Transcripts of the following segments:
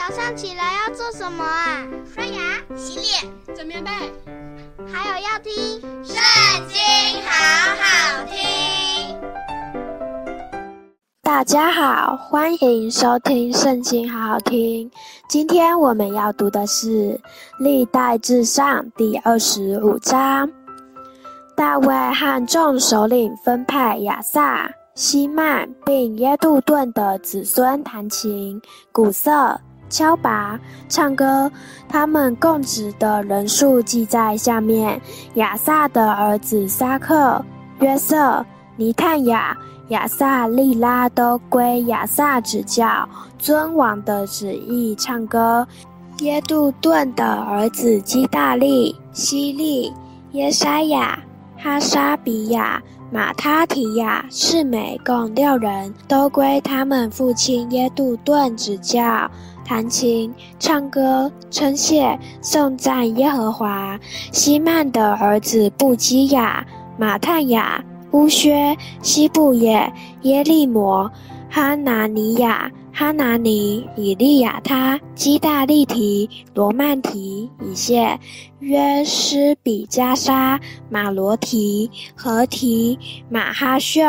早上起来要做什么啊？刷牙、洗脸、整棉被，还有要听《圣经》，好好听。大家好，欢迎收听《圣经》，好好听。今天我们要读的是《历代志上》第二十五章。大卫和众首领分派亚萨、希曼并耶杜顿的子孙弹琴、鼓瑟、敲拔、唱歌。他们供职的人数记在下面：亚萨的儿子撒克、约瑟、尼探雅、亚萨利拉都归亚萨指教，遵王的旨意唱歌。耶杜顿的儿子基大利、希利、耶沙雅。哈沙比亚、马他提亚、示每共六人，都归他们父亲耶杜顿指教，弹琴、唱歌、称谢、颂赞耶和华。希曼的儿子布基亚、马探雅、乌薛、西布耶、耶利摩、哈拿尼亚。哈拿尼、以利亚他、基大利提、罗曼提、以谢、约施比加沙、马罗提、何提、马哈秀，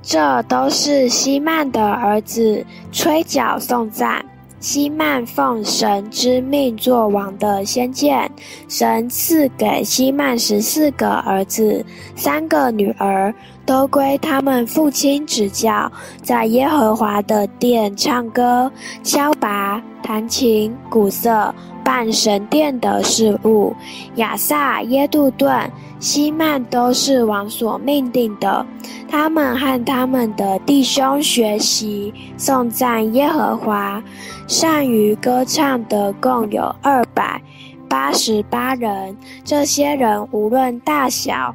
这都是希曼的儿子，吹角送赞。希曼奉神之命做王的先见，神赐给希曼十四个儿子，三个女儿，都归他们父亲指教，在耶和华的殿唱歌、敲鈸、弹琴、鼓瑟，办神殿的事务。亚萨、耶杜顿、希曼都是王所命定的。他们和他们的弟兄学习颂赞耶和华，善于歌唱的共有二百八十八人。这些人无论大小，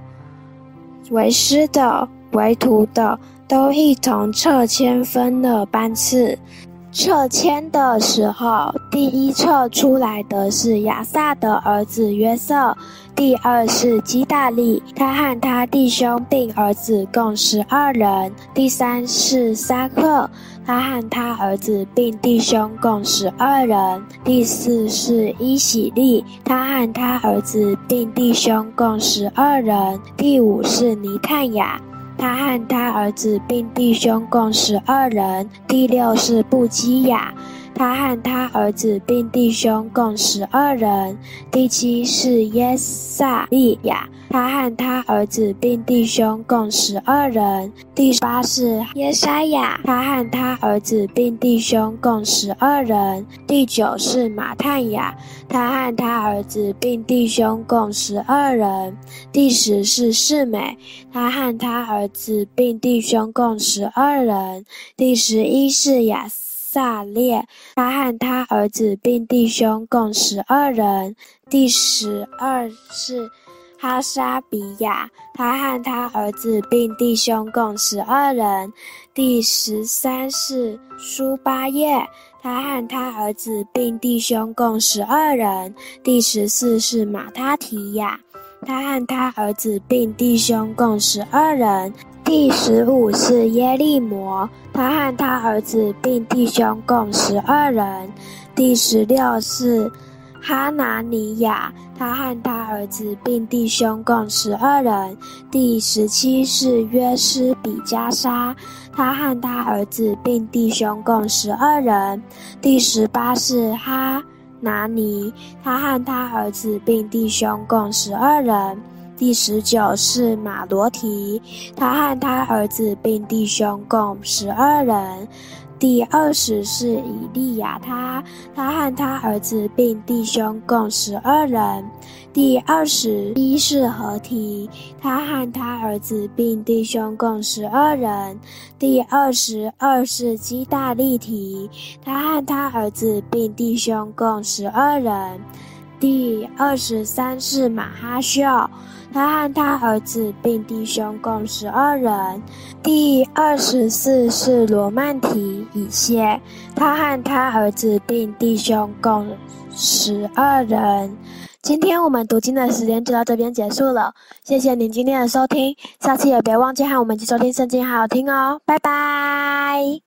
为师的、为徒的，都一同撤迁分了班次。册签的时候，第一撤出来的是亚萨的儿子约瑟。第二是基大利，他和他弟兄并儿子共十二人。第三是撒克，他和他儿子并弟兄共十二人。第四是伊喜利，他和他儿子并弟兄共十二人。第五是尼探雅，他和他儿子并弟兄共十二人。第六是布基亚。他和他儿子并弟兄共十二人。第七是耶撒利亚，他和他儿子并弟兄共十二人。第八是耶沙亚，他和他儿子并弟兄共十二人。第九是马探雅，他和他儿子并弟兄共十二人。第十是示美，他和他儿子并弟兄共十二人。第十一是亚撒列，他和他儿子并弟兄共十二人。第十二是哈沙比亚，他和他儿子并弟兄共十二人。第十三是苏巴叶，他和他儿子并弟兄共十二人。第十四是马他提亚，他和他儿子并弟兄共十二人。第十五是耶利摩，他和他儿子并弟兄共十二人。第十六是哈拿尼亚，他和他儿子并弟兄共十二人。第十七是约施比加沙，他和他儿子并弟兄共十二人。第十八是哈拿尼，他和他儿子并弟兄共十二人。第十九是马罗提，他和他儿子并弟兄共十二人。第二十是以利亚他，他和他儿子并弟兄共十二人。第二十一是何提，他和他儿子并弟兄共十二人。第二十二是基大利提，他和他儿子并弟兄共十二人。第二十三是马哈秀。他和他儿子并弟兄共十二人。第二十四是罗曼提以谢，他和他儿子并弟兄共十二人。今天我们读经的时间就到这边结束了，谢谢您今天的收听，下次也别忘记和我们一起收听圣经，好好听哦，拜拜。